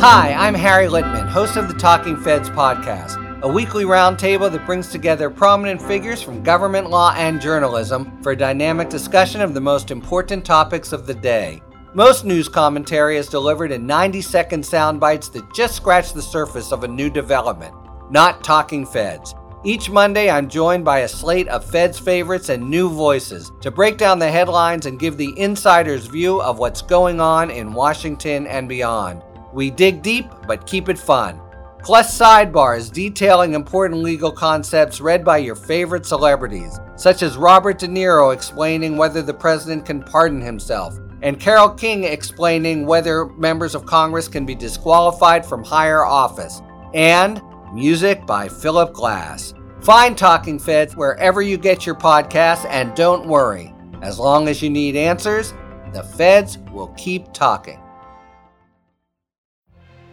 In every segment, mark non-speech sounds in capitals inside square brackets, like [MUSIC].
Hi, I'm Harry Litman, host of the Talking Feds podcast, a weekly roundtable that brings together prominent figures from government law and journalism for a dynamic discussion of the most important topics of the day. Most news commentary is delivered in 90 second sound bites that just scratch the surface of a new development, not Talking Feds. Each Monday, I'm joined by a slate of Feds favorites and new voices to break down the headlines and give the insider's view of what's going on in Washington and beyond. We dig deep, but keep it fun. Plus, sidebars detailing important legal concepts read by your favorite celebrities, such as Robert De Niro explaining whether the president can pardon himself, and Carol King explaining whether members of Congress can be disqualified from higher office, and music by Philip Glass. Find Talking Feds wherever you get your podcasts, and don't worry, as long as you need answers, the feds will keep talking.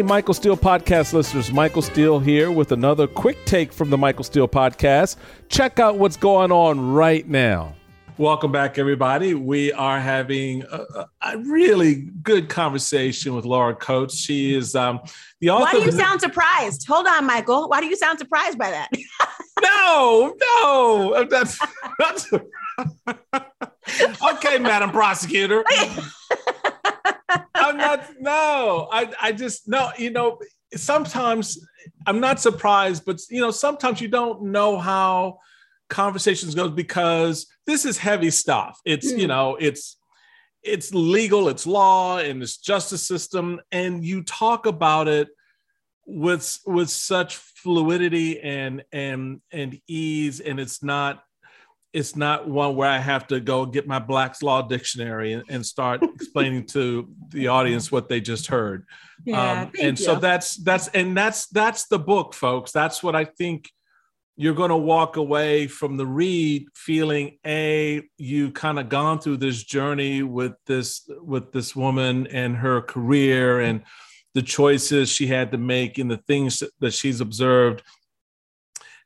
Hey, Michael Steele podcast listeners. Michael Steele here with another quick take from the Michael Steele podcast. Check out what's going on right now. Welcome back, everybody. We are having a, a really good conversation with Laura Coates. She is um, the author. Why do you sound surprised? Hold on, Michael. Why do you sound surprised by that? [LAUGHS] no, no. That's, that's [LAUGHS] okay, Madam Prosecutor. [LAUGHS] I'm not. No, I, I just no. You know, sometimes I'm not surprised, but you know, sometimes you don't know how conversations goes because this is heavy stuff. It's mm. you know, it's it's legal, it's law, and it's justice system, and you talk about it with with such fluidity and and and ease, and it's not it's not one where I have to go get my Black's Law Dictionary and, and start [LAUGHS] explaining to the audience what they just heard. Yeah, um, and you. so that's that's and that's that's the book, folks. That's what I think you're going to walk away from the read feeling a you kind of gone through this journey with this with this woman and her career and the choices she had to make and the things that she's observed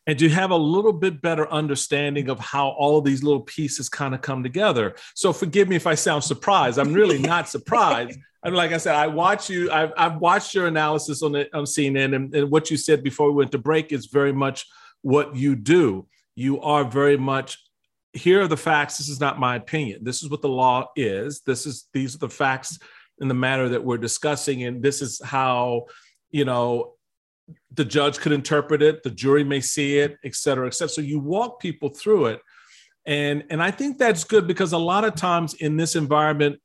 and to have a little bit better understanding of how all of these little pieces kind of come together. So forgive me if I sound surprised. I'm really [LAUGHS] not surprised. And like I said, I watch you. I've, I've watched your analysis on the on CNN, and, and what you said before we went to break is very much what you do. You are very much here are the facts. This is not my opinion. This is what the law is. This is these are the facts in the matter that we're discussing, and this is how you know the judge could interpret it, the jury may see it, et cetera, et cetera. So you walk people through it. And, and I think that's good because a lot of times in this environment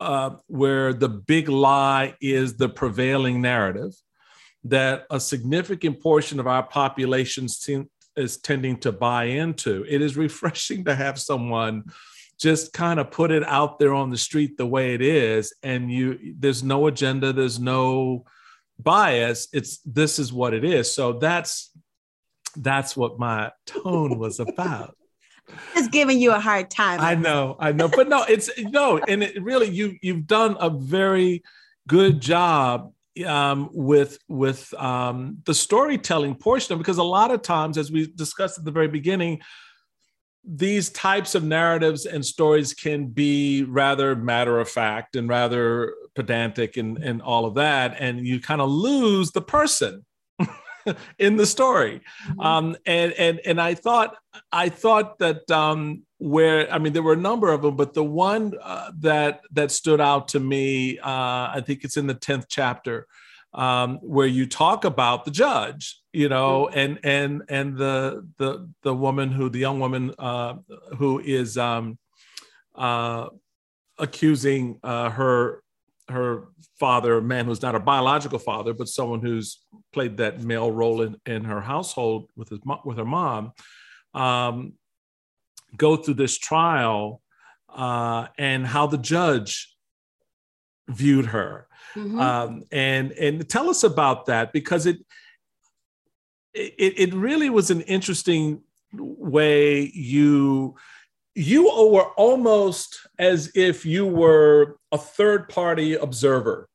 uh, where the big lie is the prevailing narrative, that a significant portion of our population is tending to buy into, it is refreshing to have someone just kind of put it out there on the street the way it is and you there's no agenda there's no bias it's this is what it is. So that's that's what my tone was about. [LAUGHS] Just giving you a hard time. I know i know but no it's no and it really you you've done a very good job um, with with um, the storytelling portion because a lot of times as we discussed at the very beginning these types of narratives and stories can be rather matter of fact and rather pedantic and, and all of that. And you kind of lose the person [LAUGHS] in the story. Mm-hmm. Um, and, and, and I thought, I thought that um, where, I mean, there were a number of them, but the one uh, that, that stood out to me, uh, I think it's in the 10th chapter, um, where you talk about the judge, you know, mm-hmm. and and and the the the woman who the young woman uh, who is um, uh, accusing uh, her her father, a man who's not a biological father, but someone who's played that male role in, in her household with his with her mom. Um, go through this trial uh, and how the judge viewed her. Mm-hmm. Um, and and tell us about that because it, it it really was an interesting way you you were almost as if you were a third party observer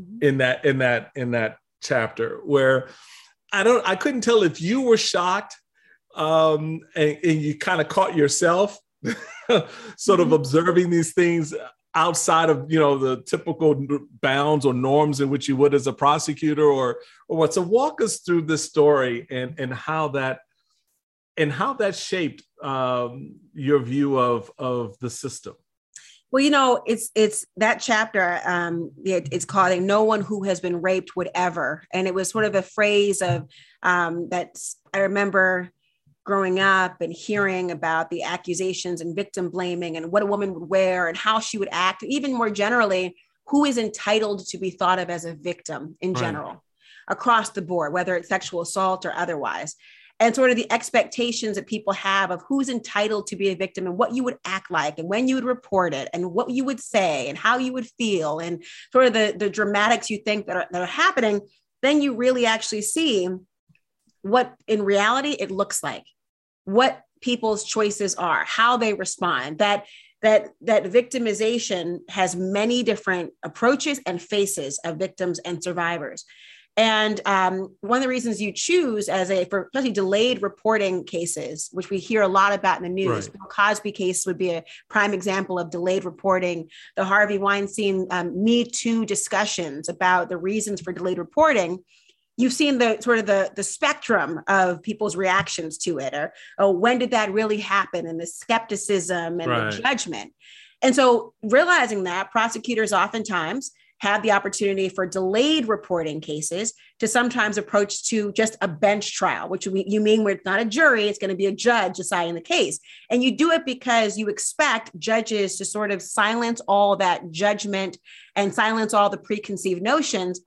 mm-hmm. in that in that in that chapter where I don't I couldn't tell if you were shocked um, and, and you kind of caught yourself [LAUGHS] sort of mm-hmm. observing these things outside of you know the typical bounds or norms in which you would as a prosecutor or or what so walk us through this story and and how that and how that shaped um, your view of of the system well you know it's it's that chapter um it, it's called no one who has been raped would ever and it was sort of a phrase of um that i remember growing up and hearing about the accusations and victim blaming and what a woman would wear and how she would act, even more generally, who is entitled to be thought of as a victim in general right. across the board, whether it's sexual assault or otherwise. And sort of the expectations that people have of who's entitled to be a victim and what you would act like and when you would report it and what you would say and how you would feel and sort of the, the dramatics you think that are, that are happening, then you really actually see what in reality it looks like what people's choices are how they respond. That that that victimization has many different approaches and faces of victims and survivors and um, one of the reasons you choose as a for especially delayed reporting cases, which we hear a lot about in the news, right. Bill Cosby case would be a prime example of delayed reporting. The Harvey Weinstein um, Me Too discussions about the reasons for delayed reporting you've seen the sort of the the spectrum of people's reactions to it or oh when did that really happen and the skepticism and right. the judgment and so realizing that prosecutors oftentimes have the opportunity for delayed reporting cases to sometimes approach to just a bench trial which you mean where it's not a jury it's going to be a judge deciding the case and you do it because you expect judges to sort of silence all that judgment and silence all the preconceived notions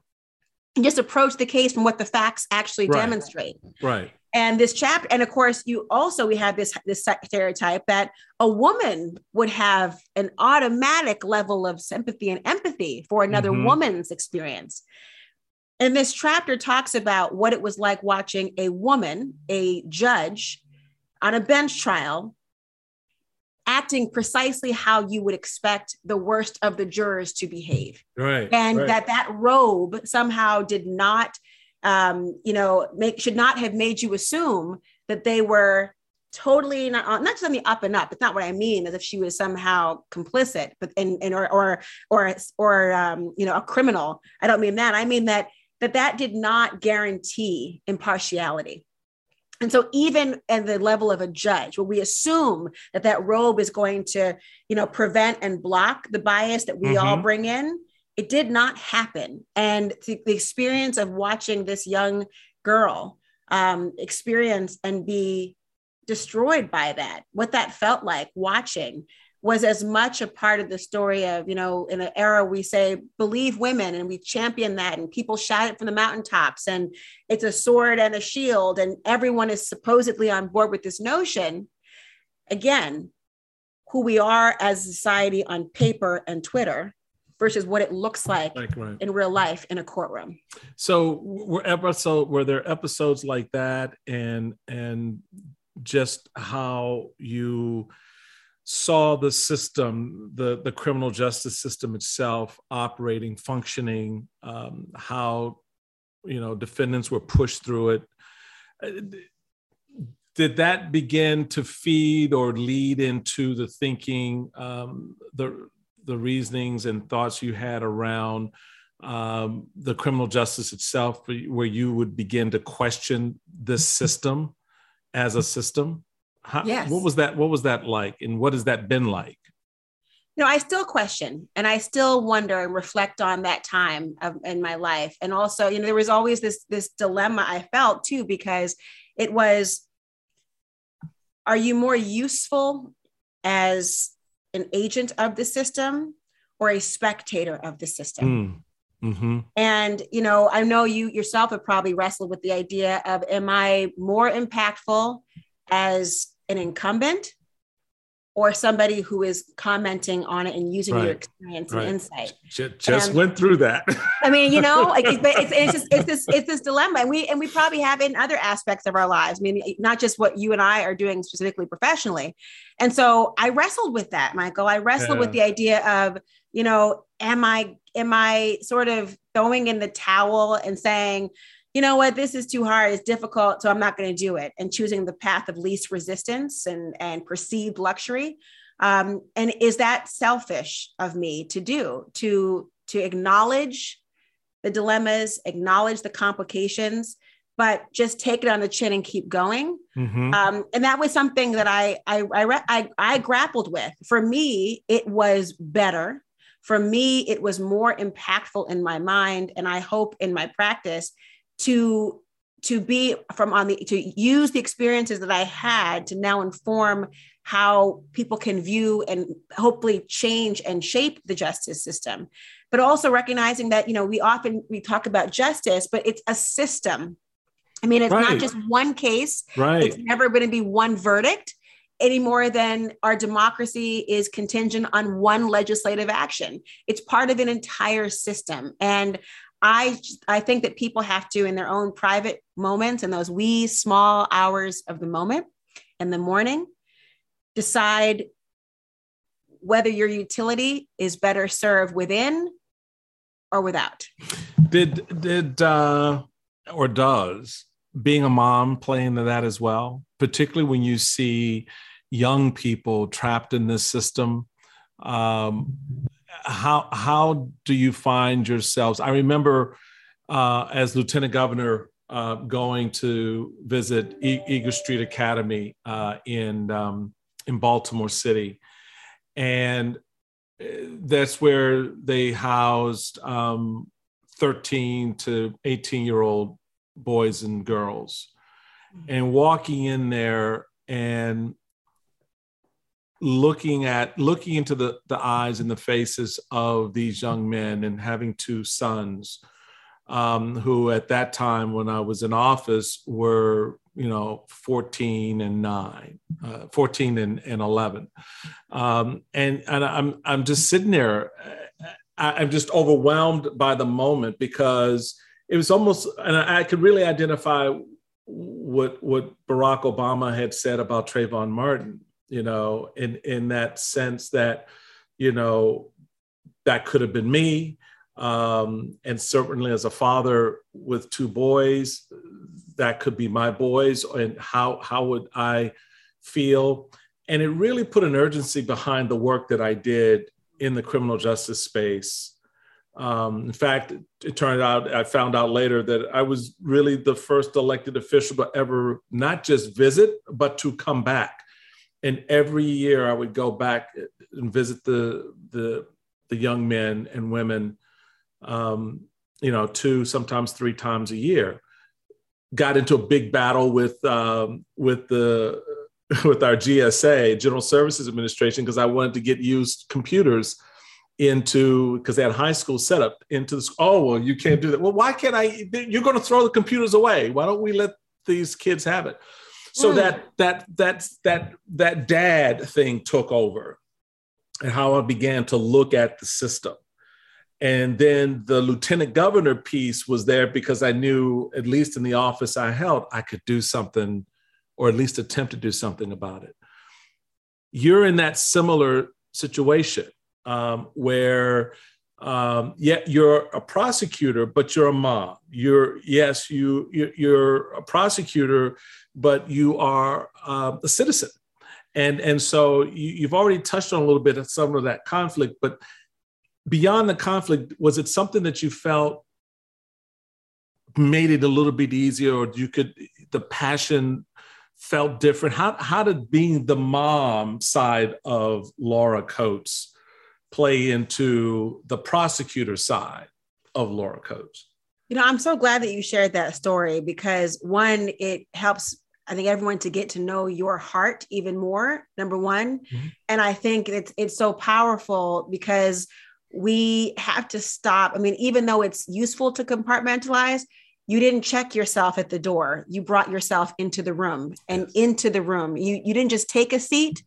and just approach the case from what the facts actually right. demonstrate. Right. And this chapter, and of course, you also we have this this stereotype that a woman would have an automatic level of sympathy and empathy for another mm-hmm. woman's experience. And this chapter talks about what it was like watching a woman, a judge, on a bench trial acting precisely how you would expect the worst of the jurors to behave. Right. And right. that that robe somehow did not, um, you know, make should not have made you assume that they were totally not, not just on the up and up. It's not what I mean, as if she was somehow complicit, but in, in or or or or um, you know, a criminal. I don't mean that. I mean that that that did not guarantee impartiality. And so, even at the level of a judge, where we assume that that robe is going to, you know, prevent and block the bias that we mm-hmm. all bring in, it did not happen. And the, the experience of watching this young girl um, experience and be destroyed by that, what that felt like watching was as much a part of the story of, you know, in an era we say believe women and we champion that and people shout it from the mountaintops and it's a sword and a shield and everyone is supposedly on board with this notion. Again, who we are as society on paper and Twitter versus what it looks like, like right. in real life in a courtroom. So were episode were there episodes like that and and just how you saw the system, the, the criminal justice system itself operating, functioning, um, how you know defendants were pushed through it. Uh, did that begin to feed or lead into the thinking, um, the the reasonings and thoughts you had around um, the criminal justice itself, where you would begin to question this [LAUGHS] system as a system? How, yes. What was that? What was that like? And what has that been like? You know, I still question and I still wonder and reflect on that time of, in my life. And also, you know, there was always this this dilemma I felt too because it was are you more useful as an agent of the system or a spectator of the system? Mm. Mm-hmm. And you know, I know you yourself have probably wrestled with the idea of am I more impactful as an incumbent or somebody who is commenting on it and using right. your experience right. and insight. Just, just and, went through that. I mean, you know, like [LAUGHS] it's, it's, just it's this it's this dilemma, and we and we probably have it in other aspects of our lives. I mean, not just what you and I are doing specifically professionally. And so I wrestled with that, Michael. I wrestled yeah. with the idea of, you know, am I am I sort of throwing in the towel and saying, you know what, this is too hard, it's difficult, so I'm not going to do it, and choosing the path of least resistance and, and perceived luxury. Um, and is that selfish of me to do to to acknowledge the dilemmas, acknowledge the complications, but just take it on the chin and keep going. Mm-hmm. Um, and that was something that I I, I I I grappled with. For me, it was better. For me, it was more impactful in my mind, and I hope in my practice to to be from on the to use the experiences that I had to now inform how people can view and hopefully change and shape the justice system. But also recognizing that you know we often we talk about justice but it's a system. I mean it's right. not just one case. Right. It's never going to be one verdict any more than our democracy is contingent on one legislative action. It's part of an entire system. And I I think that people have to in their own private moments and those wee small hours of the moment in the morning decide whether your utility is better served within or without. Did did uh, or does being a mom play into that as well? Particularly when you see young people trapped in this system. Um, how how do you find yourselves? I remember uh, as lieutenant governor uh, going to visit e- Eager Street Academy uh, in um, in Baltimore City, and uh, that's where they housed um, 13 to 18 year old boys and girls, and walking in there and looking at looking into the, the eyes and the faces of these young men and having two sons um, who at that time when i was in office were you know 14 and 9 uh, 14 and, and 11 um, and and i'm i'm just sitting there I, i'm just overwhelmed by the moment because it was almost and i, I could really identify what what barack obama had said about trayvon martin you know, in in that sense that, you know, that could have been me. Um, and certainly as a father with two boys, that could be my boys. And how how would I feel? And it really put an urgency behind the work that I did in the criminal justice space. Um, in fact, it, turned out I found out later that I was really the first elected official to ever not just visit, but to come back and every year I would go back and visit the the the young men and women, um, you know, two sometimes three times a year. Got into a big battle with um, with the [LAUGHS] with our GSA General Services Administration because I wanted to get used computers into because they had high school set up into the oh well you can't do that. Well why can't I you're going to throw the computers away. Why don't we let these kids have it so mm. that that that that that dad thing took over and how i began to look at the system and then the lieutenant governor piece was there because i knew at least in the office i held i could do something or at least attempt to do something about it you're in that similar situation um, where um, yeah, you're a prosecutor, but you're a mom. You're yes, you you're a prosecutor, but you are uh, a citizen, and and so you, have already touched on a little bit of some of that conflict. But beyond the conflict, was it something that you felt made it a little bit easier, or you could the passion felt different? How how did being the mom side of Laura Coates? play into the prosecutor side of Laura Coates? You know, I'm so glad that you shared that story because one, it helps, I think, everyone to get to know your heart even more, number one. Mm-hmm. And I think it's it's so powerful because we have to stop. I mean, even though it's useful to compartmentalize, you didn't check yourself at the door. You brought yourself into the room and into the room. You you didn't just take a seat,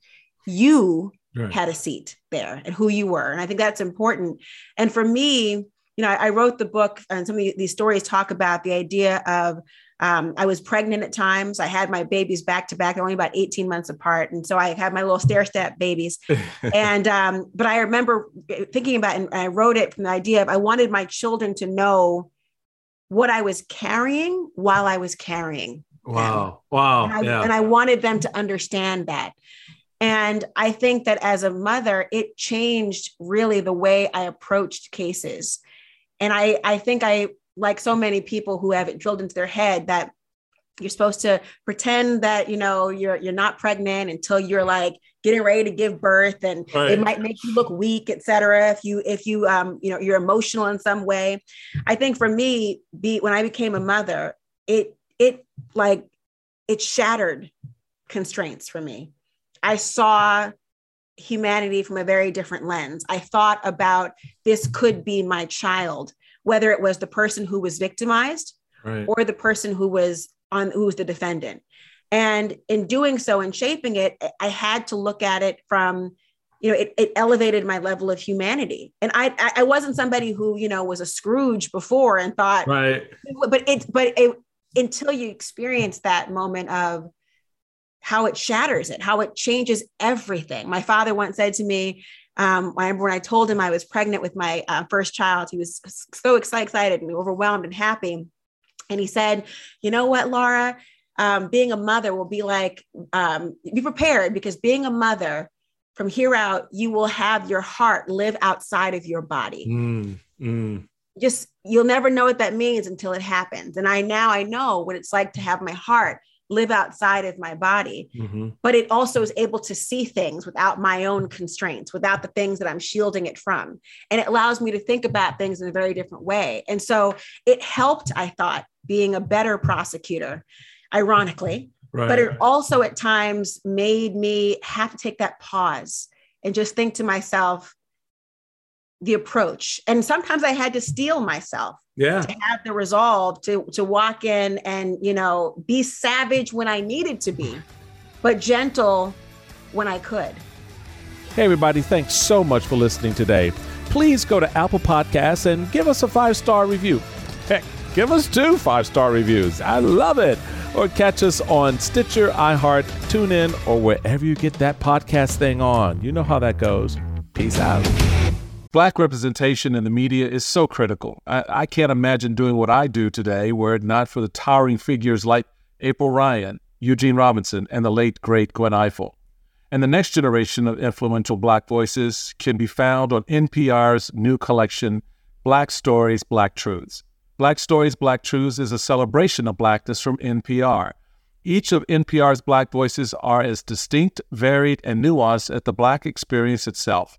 you right. had a seat there and who you were. And I think that's important. And for me, you know, I, I wrote the book and some of these stories talk about the idea of um, I was pregnant at times. I had my babies back to back, only about 18 months apart. And so I had my little stair step babies. [LAUGHS] and, um, but I remember thinking about, and I wrote it from the idea of I wanted my children to know what I was carrying while I was carrying. Wow. Them. Wow. And I, yeah. and I wanted them to understand that. And I think that as a mother, it changed really the way I approached cases. And I, I think I, like so many people who have it drilled into their head that you're supposed to pretend that you know you're you're not pregnant until you're like getting ready to give birth and right. it might make you look weak etc if you if you um you know you're emotional in some way. I think for me be when i became a mother it it like it shattered constraints for me. I saw humanity from a very different lens. I thought about this could be my child whether it was the person who was victimized right. or the person who was on who was the defendant. And in doing so and shaping it, I had to look at it from, you know, it, it elevated my level of humanity. And I, I wasn't somebody who, you know, was a Scrooge before and thought, right. But it, but it, until you experience that moment of how it shatters it, how it changes everything. My father once said to me, um, I remember when I told him I was pregnant with my uh, first child, he was so excited and overwhelmed and happy. And he said, You know what, Laura? Um, being a mother will be like, um, be prepared because being a mother, from here out, you will have your heart live outside of your body. Mm, mm. Just, you'll never know what that means until it happens. And I now I know what it's like to have my heart live outside of my body mm-hmm. but it also is able to see things without my own constraints without the things that i'm shielding it from and it allows me to think about things in a very different way and so it helped i thought being a better prosecutor ironically right. but it also at times made me have to take that pause and just think to myself the approach and sometimes i had to steel myself yeah. to have the resolve to to walk in and you know be savage when i needed to be but gentle when i could. Hey everybody. Thanks so much for listening today. Please go to apple podcasts and give us a five star review. Heck give us two five star reviews. I love it. Or catch us on stitcher iheart TuneIn, or wherever you get that podcast thing on. You know how that goes. Peace out Black representation in the media is so critical. I, I, can't imagine doing what I do today were it not for the towering figures like April Ryan, Eugene Robinson, and the late, great Gwen Ifill. And the next generation of influential Black voices can be found on NPR's new collection, Black Stories, Black Truths. Black Stories, Black Truths is a celebration of Blackness from NPR. Each of NPR's Black voices are as distinct, varied, and nuanced as the Black experience itself.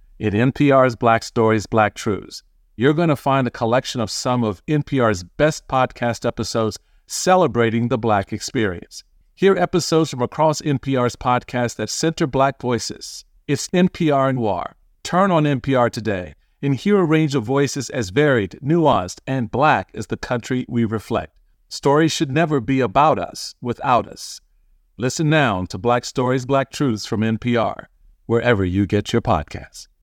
in NPR's Black Stories, Black Truths. You're going to find a collection of some of NPR's best podcast episodes celebrating the Black experience. Hear episodes from across NPR's podcasts that center Black voices. It's NPR Noir. Turn on NPR today and hear a range of voices as varied, nuanced, and Black as the country we reflect. Stories should never be about us without us. Listen now to Black Stories, Black Truths from NPR, wherever you get your podcasts.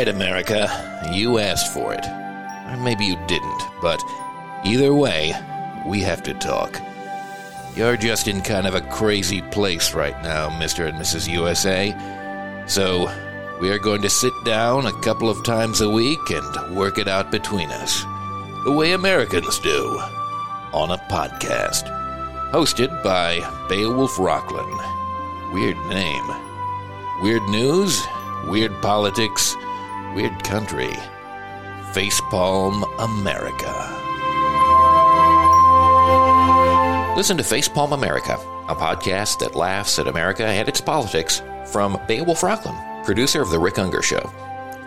Right, America. You asked for it. Or maybe you didn't, but either way, we have to talk. You're just in kind of a crazy place right now, Mr. and Mrs. USA. So, we are going to sit down a couple of times a week and work it out between us. The way Americans do. On a podcast. Hosted by Beowulf Rockland. Weird name. Weird news, weird politics, weird country. Facepalm America. Listen to Facepalm America, a podcast that laughs at America and its politics from Beowulf Rockland, producer of The Rick Ungar Show.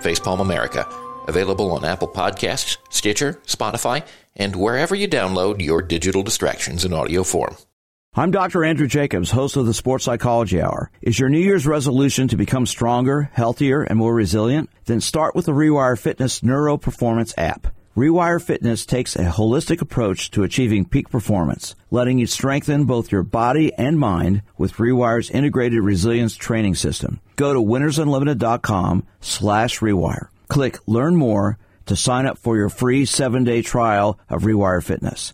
Facepalm America, available on Apple Podcasts, Stitcher, Spotify, and wherever you download your digital distractions in audio form. I'm Dr. Andrew Jacobs, host of the Sports Psychology Hour. Is your New Year's resolution to become stronger, healthier, and more resilient? Then start with the Rewire Fitness Neuro Performance app. Rewire Fitness takes a holistic approach to achieving peak performance, letting you strengthen both your body and mind with Rewire's integrated resilience training system. Go to winnersunlimited.com slash rewire. Click learn more to sign up for your free seven day trial of Rewire Fitness.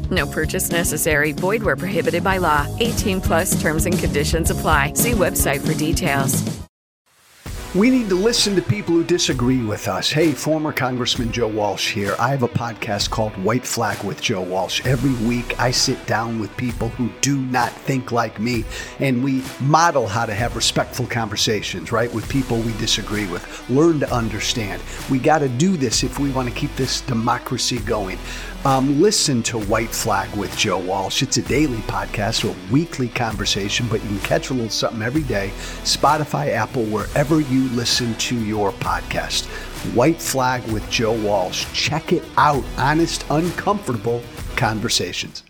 No purchase necessary. Void where prohibited by law. 18 plus terms and conditions apply. See website for details. We need to listen to people who disagree with us. Hey, former Congressman Joe Walsh here. I have a podcast called White Flag with Joe Walsh. Every week I sit down with people who do not think like me and we model how to have respectful conversations, right, with people we disagree with. Learn to understand. We got to do this if we want to keep this democracy going. Um, listen to White Flag with Joe Walsh. It's a daily podcast, a weekly conversation, but you can catch a little something every day. Spotify, Apple, wherever you listen to your podcast. White Flag with Joe Walsh. Check it out. Honest, uncomfortable conversations.